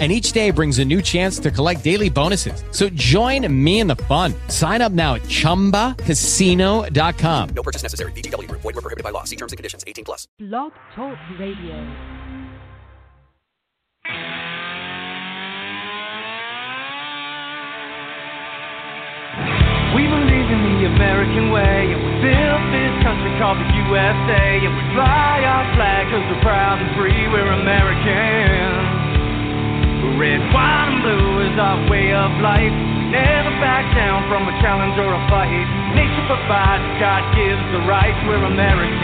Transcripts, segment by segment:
and each day brings a new chance to collect daily bonuses. So join me in the fun. Sign up now at ChumbaCasino.com. No purchase necessary. VGW. Void were prohibited by law. See terms and conditions. 18 plus. Blog Talk Radio. We believe in the American way, and we built this country called the USA, and we fly our flag because we're proud and free, we're Americans. Red, white, and blue is our way of life. Never back down from a challenge or a fight. Nature provides, God gives the right. We're Americans.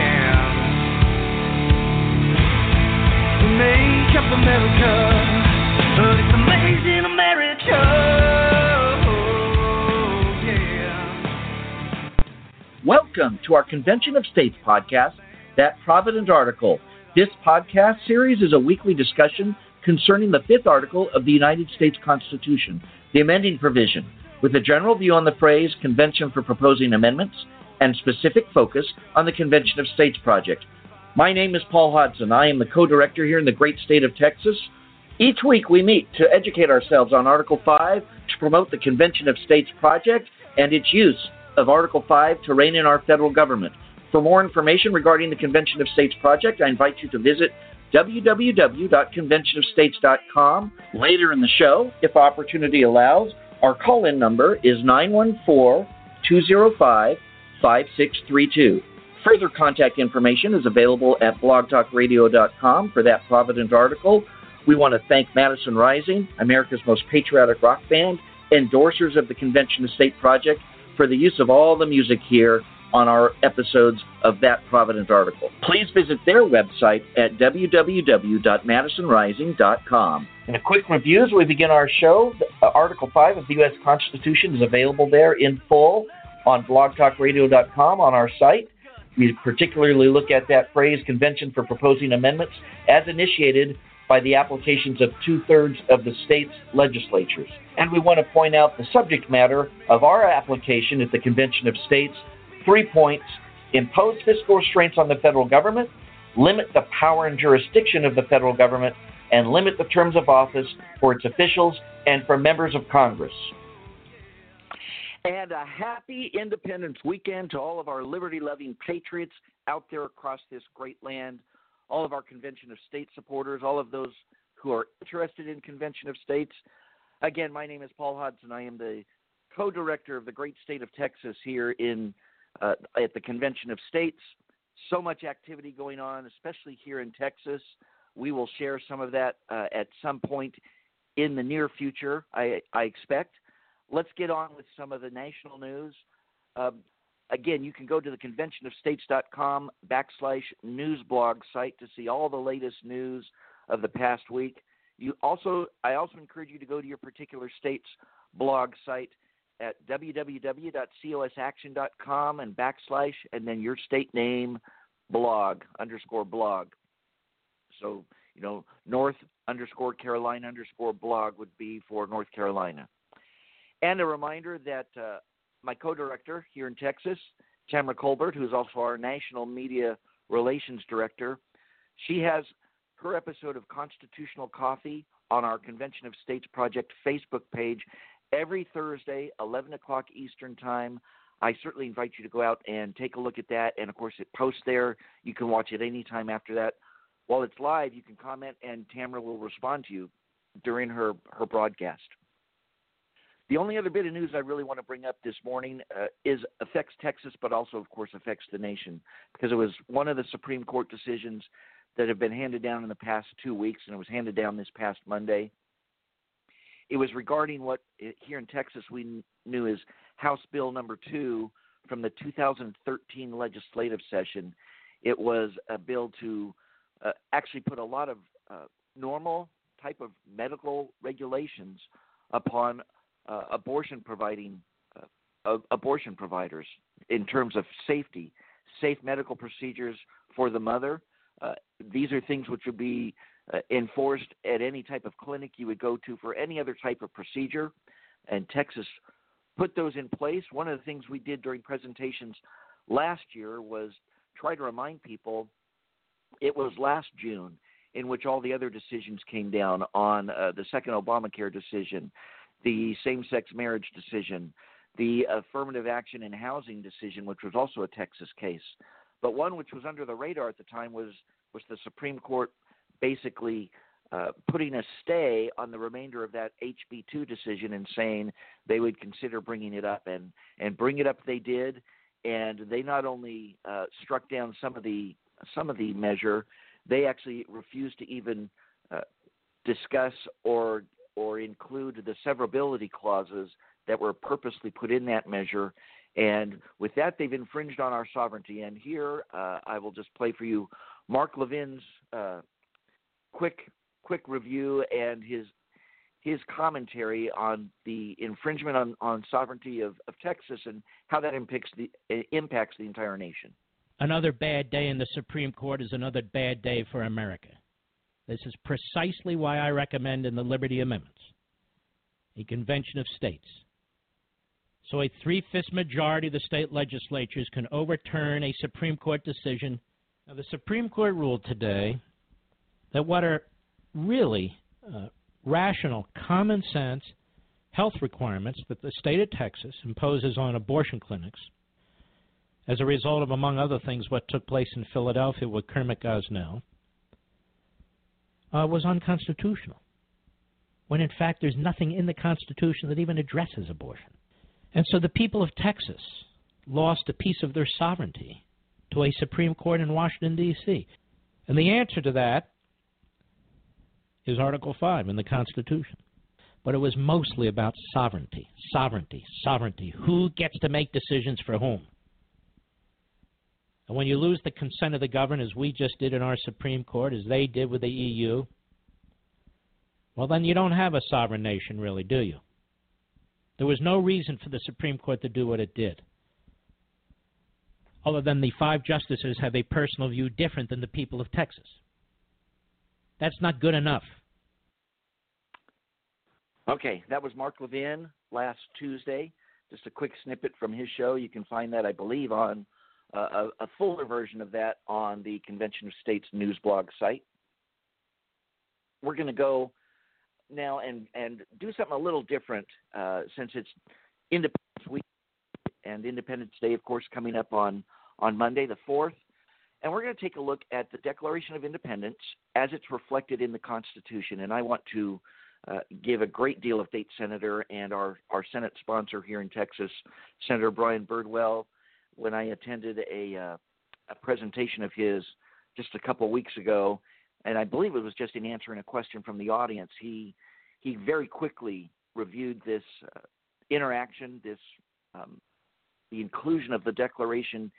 We make up America. It's amazing America. Oh, Welcome to our Convention of States podcast, That Provident Article. This podcast series is a weekly discussion concerning the fifth article of the United States Constitution, the amending provision, with a general view on the phrase Convention for Proposing Amendments and specific focus on the Convention of States project. My name is Paul Hodson. I am the co director here in the great state of Texas. Each week we meet to educate ourselves on Article 5 to promote the Convention of States project and its use of Article 5 to rein in our federal government. For more information regarding the Convention of States project, I invite you to visit www.conventionofstates.com. Later in the show, if opportunity allows, our call in number is 914 205 5632. Further contact information is available at blogtalkradio.com for that Provident article. We want to thank Madison Rising, America's most patriotic rock band, endorsers of the Convention of State Project, for the use of all the music here on our episodes of that Provident article. Please visit their website at www.madisonrising.com. And a quick review as we begin our show. Uh, article 5 of the U.S. Constitution is available there in full on blogtalkradio.com on our site. We particularly look at that phrase, Convention for Proposing Amendments, as initiated by the applications of two thirds of the state's legislatures. And we want to point out the subject matter of our application at the Convention of States three points impose fiscal restraints on the federal government, limit the power and jurisdiction of the federal government, and limit the terms of office for its officials and for members of Congress. And a happy Independence weekend to all of our liberty loving patriots out there across this great land, all of our Convention of State supporters, all of those who are interested in Convention of States. Again, my name is Paul Hodson. I am the co director of the great state of Texas here in uh, at the Convention of States. So much activity going on, especially here in Texas. We will share some of that uh, at some point in the near future, I, I, expect. Let's get on with some of the national news. Um, again, you can go to the conventionofstates.com backslash news blog site to see all the latest news of the past week. You also, I also encourage you to go to your particular state's blog site at www.cosaction.com and backslash and then your state name blog underscore blog. So, you know, North underscore Carolina underscore blog would be for North Carolina. And a reminder that uh, my co director here in Texas, Tamara Colbert, who's also our national media relations director, she has her episode of Constitutional Coffee on our Convention of States Project Facebook page every Thursday, 11 o'clock Eastern Time. I certainly invite you to go out and take a look at that. And of course, it posts there. You can watch it anytime after that. While it's live, you can comment, and Tamara will respond to you during her, her broadcast. The only other bit of news I really want to bring up this morning uh, is affects Texas, but also, of course, affects the nation because it was one of the Supreme Court decisions that have been handed down in the past two weeks, and it was handed down this past Monday. It was regarding what here in Texas we knew as House Bill number two from the 2013 legislative session. It was a bill to uh, actually put a lot of uh, normal type of medical regulations upon uh, abortion providing uh, abortion providers in terms of safety, safe medical procedures for the mother. Uh, these are things which would be enforced at any type of clinic you would go to for any other type of procedure. And Texas put those in place. One of the things we did during presentations last year was try to remind people it was last June in which all the other decisions came down on uh, the second Obamacare decision, the same sex marriage decision, the affirmative action in housing decision, which was also a Texas case. But one which was under the radar at the time was, was the Supreme Court basically uh, putting a stay on the remainder of that HB2 decision and saying they would consider bringing it up. And, and bring it up they did. And they not only uh, struck down some of the some of the measure, they actually refused to even uh, discuss or or include the severability clauses that were purposely put in that measure. And with that, they've infringed on our sovereignty. And here, uh, I will just play for you Mark Levin's uh, quick quick review and his his commentary on the infringement on, on sovereignty of, of Texas and how that impacts the impacts the entire nation. Another bad day in the Supreme Court is another bad day for America. This is precisely why I recommend in the Liberty Amendments a convention of states. So a three fifths majority of the state legislatures can overturn a Supreme Court decision. Now, the Supreme Court ruled today that what are really uh, rational, common sense health requirements that the state of Texas imposes on abortion clinics as a result of, among other things, what took place in Philadelphia with Kermit Gosnell, uh, was unconstitutional. When in fact there's nothing in the Constitution that even addresses abortion. And so the people of Texas lost a piece of their sovereignty to a Supreme Court in Washington, D.C. And the answer to that is Article 5 in the Constitution. But it was mostly about sovereignty, sovereignty, sovereignty. Who gets to make decisions for whom? And when you lose the consent of the governed, as we just did in our Supreme Court, as they did with the EU, well, then you don't have a sovereign nation, really, do you? There was no reason for the Supreme Court to do what it did, other than the five justices have a personal view different than the people of Texas. That's not good enough. Okay, that was Mark Levin last Tuesday. Just a quick snippet from his show. You can find that, I believe, on uh, a, a, fuller version of that on the Convention of States news blog site. We're going to go now and, and do something a little different uh, since it's Independence Week and Independence Day, of course, coming up on, on Monday, the 4th. And we're going to take a look at the Declaration of Independence as it's reflected in the Constitution. And I want to uh, give a great deal of state senator and our, our Senate sponsor here in Texas, Senator Brian Birdwell, when I attended a uh, a presentation of his just a couple of weeks ago, and I believe it was just in answering a question from the audience. He he very quickly reviewed this uh, interaction, this um, the inclusion of the Declaration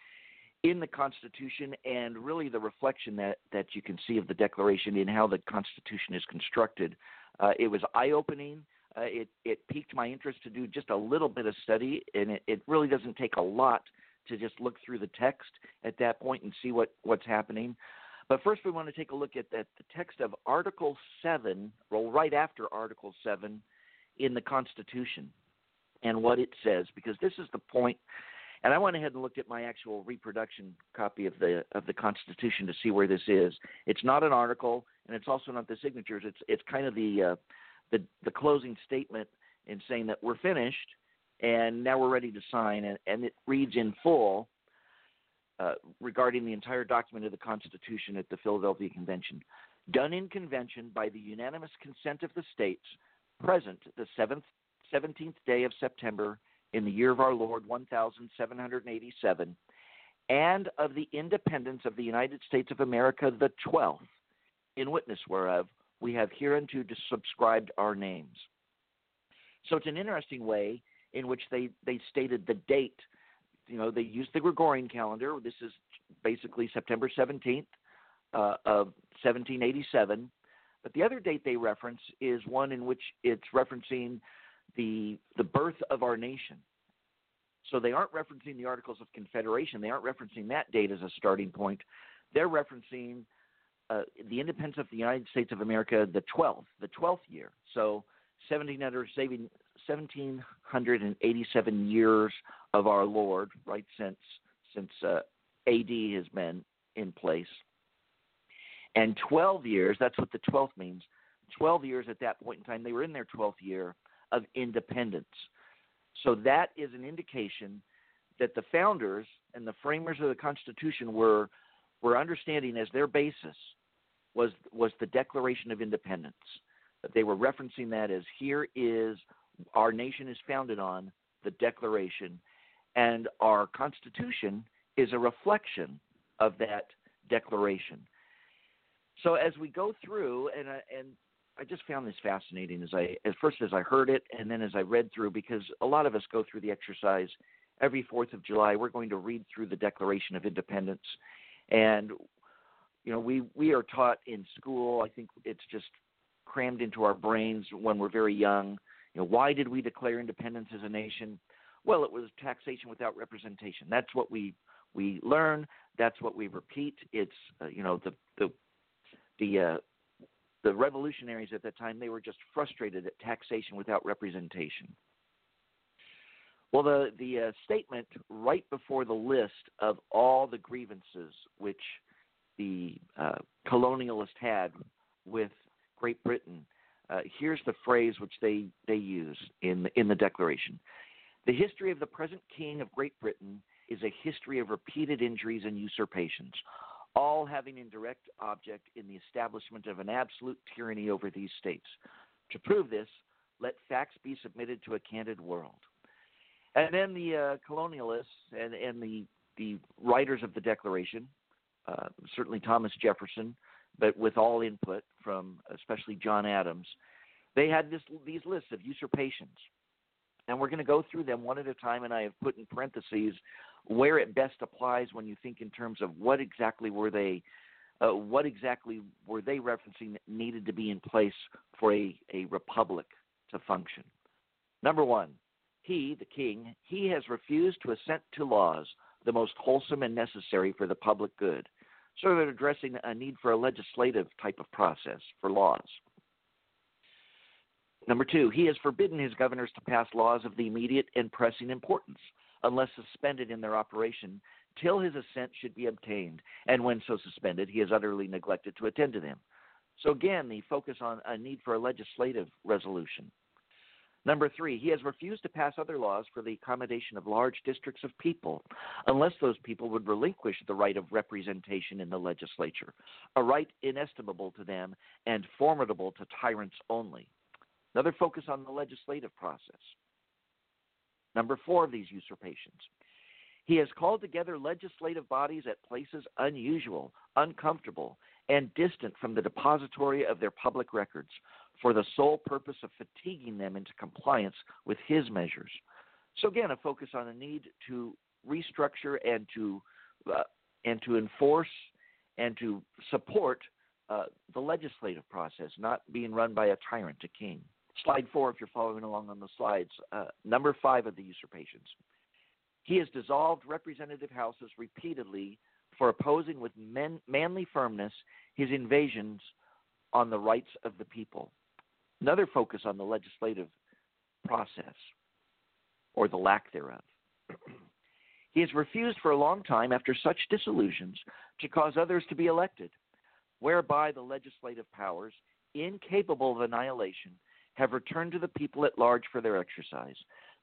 in the Constitution, and really the reflection that that you can see of the Declaration in how the Constitution is constructed. Uh, it was eye opening. Uh, it it piqued my interest to do just a little bit of study, and it, it really doesn't take a lot to just look through the text at that point and see what, what's happening. But first, we want to take a look at that, the text of Article 7, well, right after Article 7 in the Constitution and what it says, because this is the point. And I went ahead and looked at my actual reproduction copy of the of the Constitution to see where this is. It's not an article, and it's also not the signatures. It's it's kind of the uh, the the closing statement in saying that we're finished and now we're ready to sign. And, and it reads in full uh, regarding the entire document of the Constitution at the Philadelphia Convention. Done in convention by the unanimous consent of the states, present the seventh, 17th day of September in the year of our Lord 1787, and of the independence of the United States of America the 12th, in witness whereof we have hereunto subscribed our names. So it's an interesting way in which they, they stated the date. You know, they used the Gregorian calendar. This is basically September 17th uh, of 1787. But the other date they reference is one in which it's referencing the the birth of our nation. So they aren't referencing the Articles of Confederation. They aren't referencing that date as a starting point. they're referencing uh, the independence of the United States of America, the 12th, the 12th year. So 1787 years of our Lord, right since since uh, AD has been in place, and 12 years. That's what the 12th means. 12 years at that point in time, they were in their 12th year of independence. So that is an indication that the founders and the framers of the Constitution were were understanding as their basis was was the Declaration of Independence. They were referencing that as here is our nation is founded on the Declaration, and our Constitution is a reflection of that Declaration. So as we go through, and I, and I just found this fascinating as I at first as I heard it, and then as I read through, because a lot of us go through the exercise every Fourth of July. We're going to read through the Declaration of Independence, and you know we we are taught in school. I think it's just crammed into our brains when we're very young. You know, why did we declare independence as a nation? Well, it was taxation without representation. That's what we we learn. That's what we repeat. It's uh, you know the the the uh, the revolutionaries at that time they were just frustrated at taxation without representation. Well, the the uh, statement right before the list of all the grievances which the uh, colonialists had with Great Britain, uh, here's the phrase which they they use in the, in the Declaration: "The history of the present King of Great Britain is a history of repeated injuries and usurpations." All having in direct object in the establishment of an absolute tyranny over these states. To prove this, let facts be submitted to a candid world. And then the uh, colonialists and, and the, the writers of the Declaration, uh, certainly Thomas Jefferson, but with all input from especially John Adams, they had this, these lists of usurpations. And we're going to go through them one at a time, and I have put in parentheses where it best applies when you think in terms of what exactly were they, uh, what exactly were they referencing that needed to be in place for a, a republic to function. Number one, he, the king, he has refused to assent to laws the most wholesome and necessary for the public good, sort of addressing a need for a legislative type of process for laws. Number two, he has forbidden his governors to pass laws of the immediate and pressing importance, unless suspended in their operation, till his assent should be obtained, and when so suspended, he has utterly neglected to attend to them. So again, the focus on a need for a legislative resolution. Number three, he has refused to pass other laws for the accommodation of large districts of people, unless those people would relinquish the right of representation in the legislature, a right inestimable to them and formidable to tyrants only. Another focus on the legislative process. Number four of these usurpations. He has called together legislative bodies at places unusual, uncomfortable, and distant from the depository of their public records for the sole purpose of fatiguing them into compliance with his measures. So again, a focus on the need to restructure and to uh, and to enforce and to support uh, the legislative process, not being run by a tyrant, a king. Slide four, if you're following along on the slides. Uh, number five of the usurpations. He has dissolved representative houses repeatedly for opposing with men, manly firmness his invasions on the rights of the people. Another focus on the legislative process, or the lack thereof. he has refused for a long time, after such disillusions, to cause others to be elected, whereby the legislative powers, incapable of annihilation, have returned to the people at large for their exercise,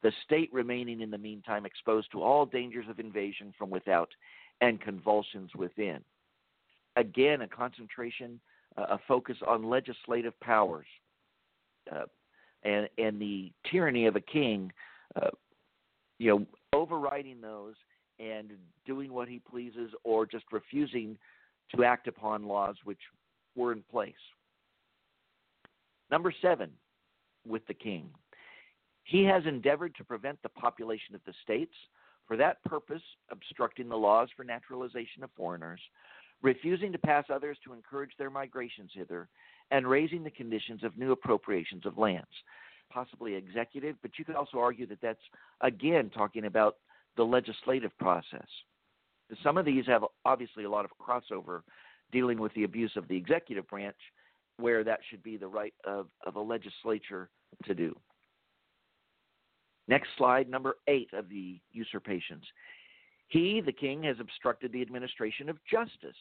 the state remaining in the meantime exposed to all dangers of invasion from without and convulsions within. Again, a concentration, a focus on legislative powers uh, and, and the tyranny of a king, uh, you know, overriding those and doing what he pleases or just refusing to act upon laws which were in place. Number seven, with the king. He has endeavored to prevent the population of the states, for that purpose, obstructing the laws for naturalization of foreigners, refusing to pass others to encourage their migrations hither, and raising the conditions of new appropriations of lands. Possibly executive, but you could also argue that that's, again, talking about the legislative process. Some of these have obviously a lot of crossover dealing with the abuse of the executive branch, where that should be the right of, of a legislature to do. Next slide, number eight of the usurpations. He, the king, has obstructed the administration of justice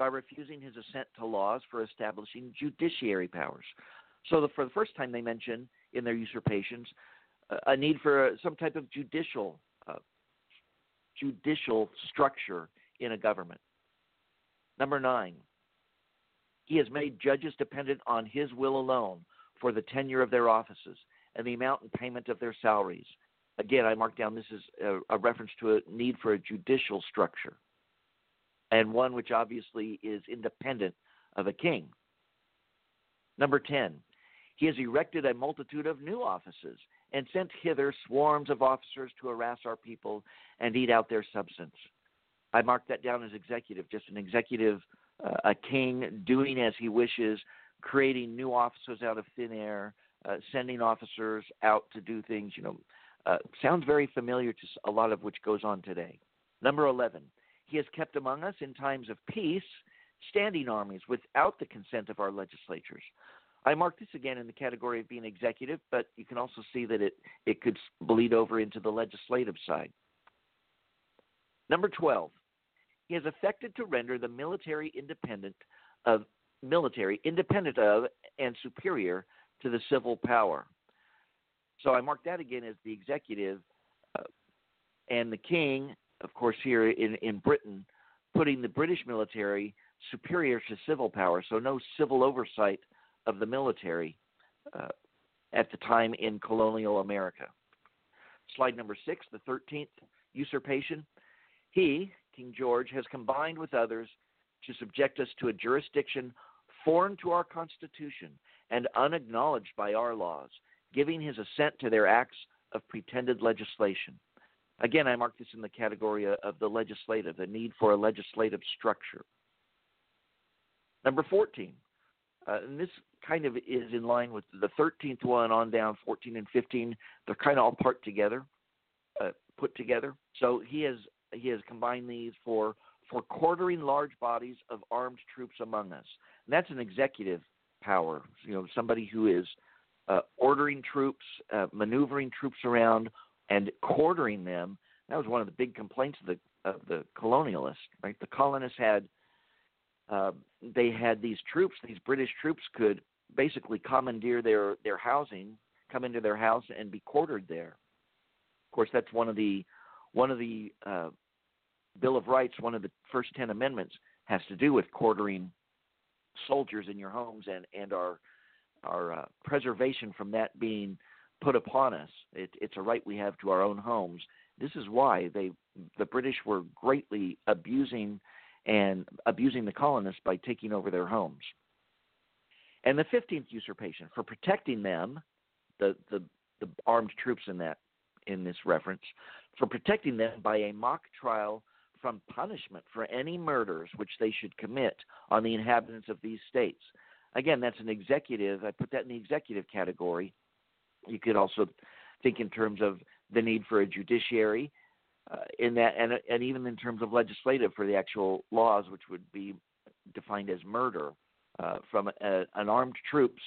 by refusing his assent to laws for establishing judiciary powers. So, the, for the first time, they mention in their usurpations uh, a need for some type of judicial uh, judicial structure in a government. Number nine, he has made judges dependent on his will alone for the tenure of their offices and the amount and payment of their salaries. Again, I mark down this is a, a reference to a need for a judicial structure and one which obviously is independent of a king. Number 10, he has erected a multitude of new offices and sent hither swarms of officers to harass our people and eat out their substance. I mark that down as executive, just an executive, uh, a king doing as he wishes, creating new offices out of thin air, uh, sending officers out to do things. You know, uh, sounds very familiar to a lot of which goes on today. Number eleven, he has kept among us in times of peace standing armies without the consent of our legislatures. I mark this again in the category of being executive, but you can also see that it, it could bleed over into the legislative side. Number 12, he has affected to render the military independent of military independent of and superior to the civil power. So I mark that again as the executive uh, and the king, of course, here in, in Britain, putting the British military superior to civil power, so no civil oversight of the military uh, at the time in colonial America. Slide number six, the 13th usurpation. He, King George, has combined with others to subject us to a jurisdiction foreign to our Constitution and unacknowledged by our laws, giving his assent to their acts of pretended legislation. Again, I mark this in the category of the legislative, the need for a legislative structure. Number 14, uh, and this kind of is in line with the 13th one on down, 14 and 15. They're kind of all part together, uh, put together. So he has he has combined these for for quartering large bodies of armed troops among us. And that's an executive power. You know, somebody who is uh, ordering troops, uh, maneuvering troops around, and quartering them. That was one of the big complaints of the of the colonialists. Right, the colonists had uh, they had these troops. These British troops could basically commandeer their their housing, come into their house, and be quartered there. Of course, that's one of the one of the uh, Bill of Rights. One of the first ten amendments has to do with quartering soldiers in your homes and and our our uh, preservation from that being put upon us. It, it's a right we have to our own homes. This is why they the British were greatly abusing and abusing the colonists by taking over their homes. And the 15th usurpation, for protecting them, the, the, the armed troops in that in this reference, for protecting them by a mock trial from punishment for any murders which they should commit on the inhabitants of these states. Again, that's an executive. I put that in the executive category. You could also think in terms of the need for a judiciary uh, in that, and and even in terms of legislative for the actual laws, which would be defined as murder uh, from a, an armed troops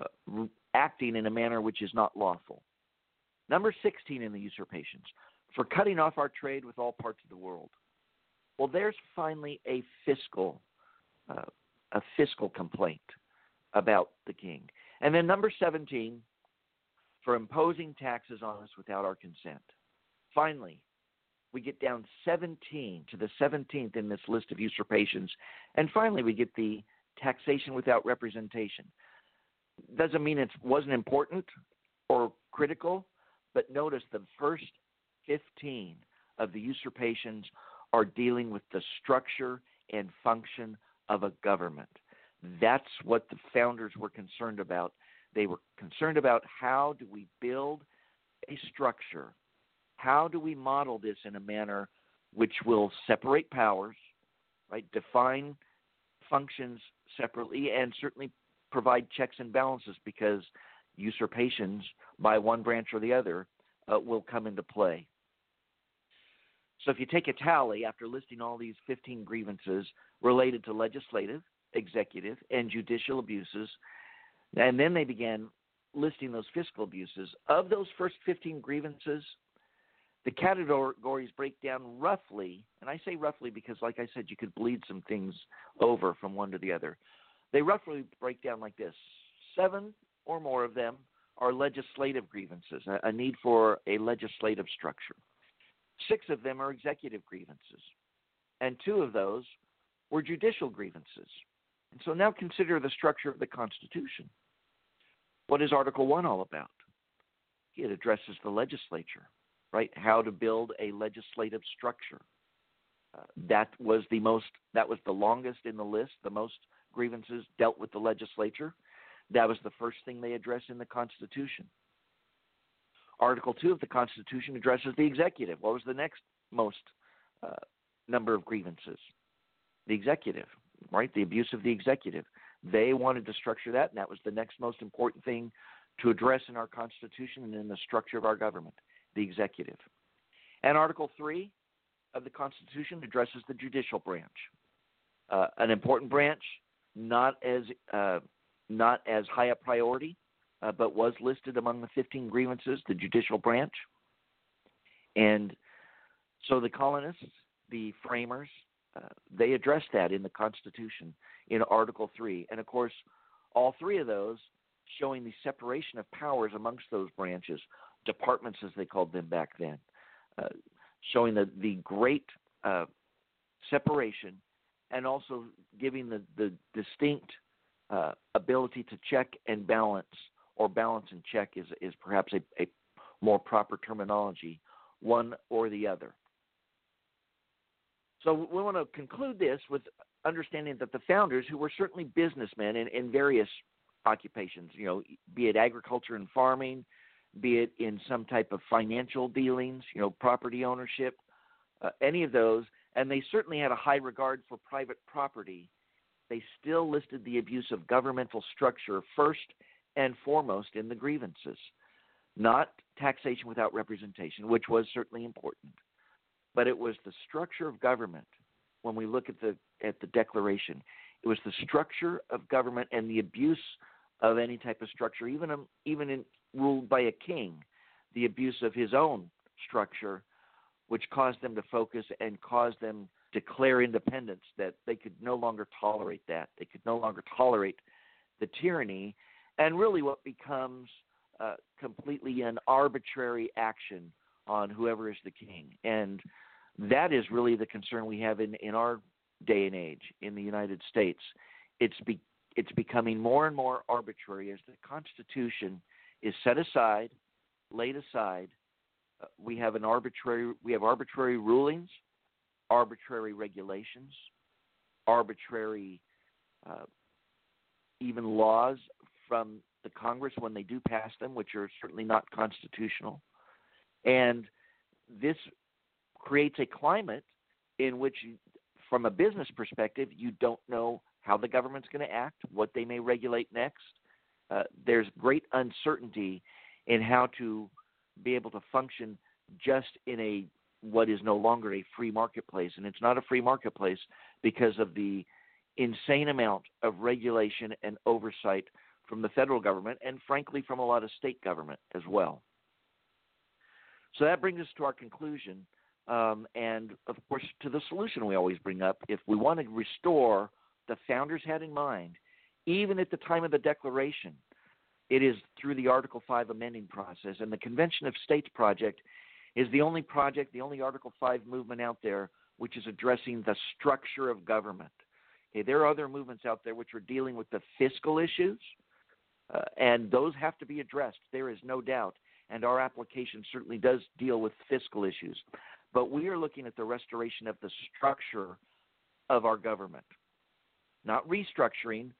uh, acting in a manner which is not lawful. Number 16 in the usurpations for cutting off our trade with all parts of the world. Well, there's finally a fiscal uh, a fiscal complaint about the king. And then number 17 for imposing taxes on us without our consent. Finally, we get down 17 to the 17th in this list of usurpations. And finally, we get the taxation without representation. Doesn't mean it wasn't important or critical, but notice the first 15 of the usurpations are dealing with the structure and function of a government. That's what the founders were concerned about. They were concerned about how do we build a structure how do we model this in a manner which will separate powers, right? Define functions separately, and certainly provide checks and balances because usurpations by one branch or the other uh, will come into play. So if you take a tally after listing all these 15 grievances related to legislative, executive, and judicial abuses, and then they began listing those fiscal abuses, of those first 15 grievances, the categories break down roughly, and I say roughly because, like I said, you could bleed some things over from one to the other. They roughly break down like this seven or more of them are legislative grievances, a, need for a legislative structure. Six of them are executive grievances, and two of those were judicial grievances. And so now consider the structure of the Constitution. What is Article 1 all about? It addresses the legislature, right? How to build a legislative structure. Uh, that was the most that was the longest in the list the most grievances dealt with the legislature that was the first thing they addressed in the constitution article 2 of the constitution addresses the executive what was the next most uh, number of grievances the executive right? The abuse of the executive. They wanted to structure that, and that was the next most important thing to address in our Constitution and in the structure of our government the executive. And Article 3 of the Constitution addresses the judicial branch, uh, an important branch, not as uh, not as high a priority, uh, but was listed among the 15 grievances, the judicial branch. And so the colonists, the framers, uh, they addressed that in the Constitution in Article 3. And of course, all three of those showing the separation of powers amongst those branches, departments as they called them back then, uh, showing the, the great uh, separation and also giving the, the distinct uh, ability to check and balance, or balance and check is, is perhaps a, a more proper terminology, one or the other. So we want to conclude this with understanding that the founders, who were certainly businessmen in, in various occupations, you know, be it agriculture and farming, be it in some type of financial dealings, you know, property ownership, uh, any of those, and they certainly had a high regard for private property. They still listed the abuse of governmental structure first and foremost in the grievances, not taxation without representation, which was certainly important but it was the structure of government. When we look at the at the Declaration, it was the structure of government and the abuse of any type of structure, even um, even in, ruled by a king, the abuse of his own structure, which caused them to focus and caused them to declare independence. That they could no longer tolerate that. They could no longer tolerate the tyranny, and really what becomes uh, completely an arbitrary action on whoever is the king. And that is really the concern we have in, in our day and age in the United States. It's be, it's becoming more and more arbitrary as the Constitution is set aside, laid aside. Uh, we have an arbitrary we have arbitrary rulings, arbitrary regulations, arbitrary uh, even laws from the Congress when they do pass them, which are certainly not constitutional. And this creates a climate in which, from a business perspective, you don't know how the government's going to act, what they may regulate next. Uh, there's great uncertainty in how to be able to function just in a what is no longer a free marketplace, and it's not a free marketplace because of the insane amount of regulation and oversight from the federal government, and frankly from a lot of state government as well. So that brings us to our conclusion, um, and of course to the solution we always bring up. If we want to restore the founders had in mind, even at the time of the Declaration, it is through the Article 5 amending process. And the Convention of States project is the only project, the only Article 5 movement out there which is addressing the structure of government. Okay, there are other movements out there which are dealing with the fiscal issues, uh, and those have to be addressed. There is no doubt and our application certainly does deal with fiscal issues. But we are looking at the restoration of the structure of our government. Not restructuring,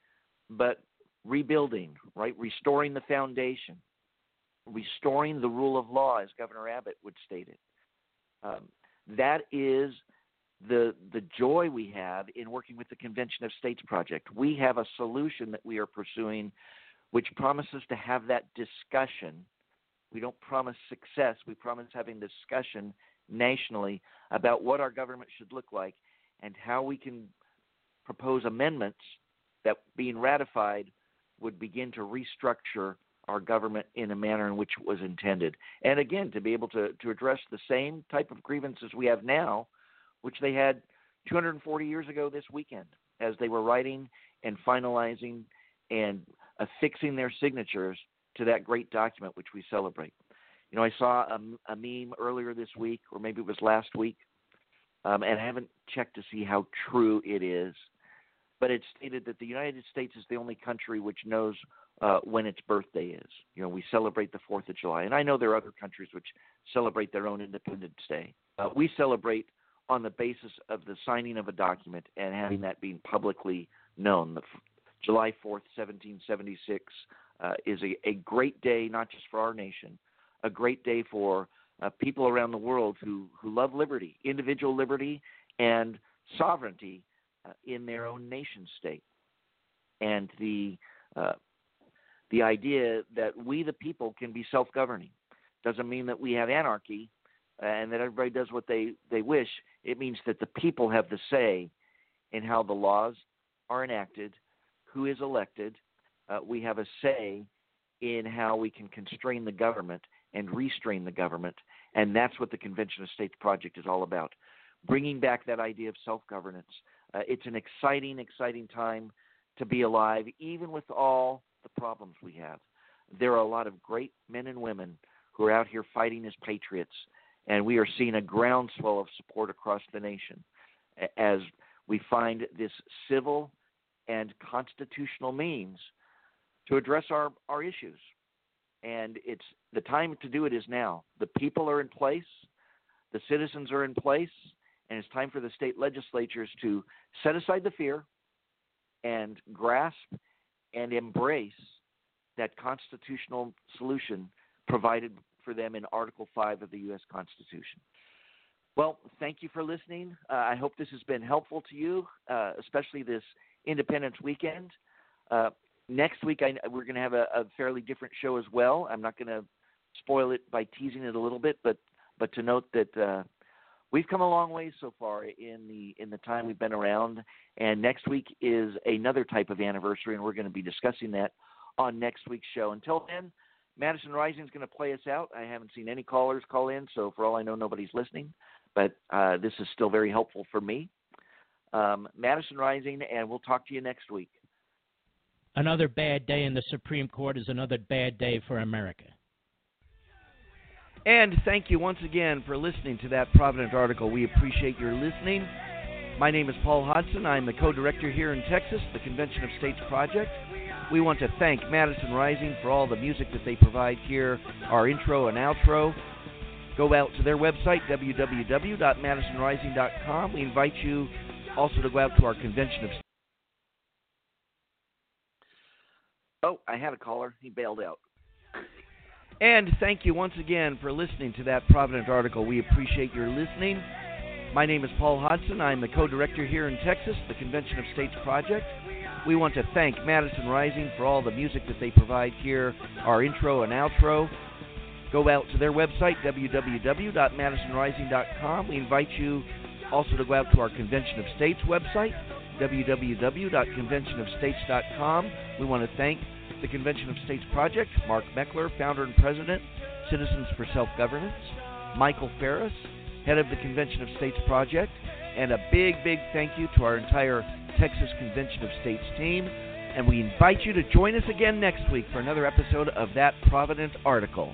but rebuilding, right? Restoring the foundation, restoring the rule of law, as Governor Abbott would state it. Um, that is the the joy we have in working with the Convention of States project. We have a solution that we are pursuing, which promises to have that discussion we don't promise success. We promise having discussion nationally about what our government should look like and how we can propose amendments that, being ratified, would begin to restructure our government in a manner in which it was intended. And again, to be able to, to address the same type of grievances we have now, which they had 240 years ago this weekend, as they were writing and finalizing and affixing their signatures to that great document which we celebrate. You know, I saw a, a meme earlier this week, or maybe it was last week, um, and I haven't checked to see how true it is, but it stated that the United States is the only country which knows uh, when its birthday is. You know, we celebrate the Fourth of July, and I know there are other countries which celebrate their own Independence Day. Uh, we celebrate on the basis of the signing of a document and having that being publicly known. The July 4th, 1776, uh, is a, a great day, not just for our nation, a great day for uh, people around the world who, who love liberty, individual liberty, and sovereignty uh, in their own nation state. And the uh, the idea that we, the people, can be self-governing doesn't mean that we have anarchy and that everybody does what they, they wish. It means that the people have the say in how the laws are enacted, who is elected. Uh, we have a say in how we can constrain the government and restrain the government. And that's what the Convention of States Project is all about bringing back that idea of self governance. Uh, it's an exciting, exciting time to be alive, even with all the problems we have. There are a lot of great men and women who are out here fighting as patriots, and we are seeing a groundswell of support across the nation as we find this civil and constitutional means to address our, our issues. And it's the time to do it is now. The people are in place, the citizens are in place, and it's time for the state legislatures to set aside the fear and grasp and embrace that constitutional solution provided for them in Article 5 of the U.S. Constitution. Well, thank you for listening. Uh, I hope this has been helpful to you, uh, especially this Independence weekend. Uh, next week, I, we're going to have a, a, fairly different show as well. I'm not going to spoil it by teasing it a little bit, but but to note that uh, we've come a long way so far in the in the time we've been around. And next week is another type of anniversary, and we're going to be discussing that on next week's show. Until then, Madison Rising is going to play us out. I haven't seen any callers call in, so for all I know, nobody's listening. But uh, this is still very helpful for me. Um, Madison Rising, and we'll talk to you next week. Another bad day in the Supreme Court is another bad day for America. And thank you once again for listening to that Provident article. We appreciate your listening. My name is Paul Hodson. I'm the co director here in Texas, the Convention of States Project. We want to thank Madison Rising for all the music that they provide here, our intro and outro. Go out to their website, www.madisonrising.com. We invite you also to go out to our Convention of Oh, I had a caller. He bailed out. And thank you once again for listening to that Provident article. We appreciate your listening. My name is Paul Hodson. I'm the co director here in Texas, the Convention of States Project. We want to thank Madison Rising for all the music that they provide here, our intro and outro. Go out to their website, www.madisonrising.com. We invite you also to go out to our Convention of States website, www.conventionofstates.com. We want to thank the Convention of States Project, Mark Meckler, founder and president, Citizens for Self Governance, Michael Farris, head of the Convention of States Project, and a big, big thank you to our entire Texas Convention of States team. And we invite you to join us again next week for another episode of That Provident Article.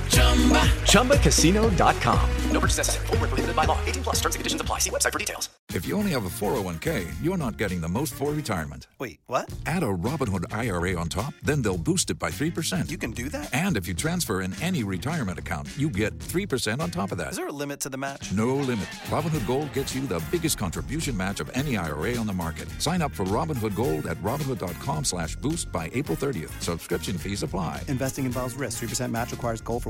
ChumbaCasino.com. No purchase necessary. Full prohibited by law. 18 plus terms and conditions apply. See website for details. If you only have a 401k, you're not getting the most for retirement. Wait, what? Add a Robinhood IRA on top, then they'll boost it by 3%. You can do that? And if you transfer in any retirement account, you get 3% on top of that. Is there a limit to the match? No limit. Robinhood Gold gets you the biggest contribution match of any IRA on the market. Sign up for Robinhood Gold at Robinhood.com slash boost by April 30th. Subscription fees apply. Investing involves risk. 3% match requires gold for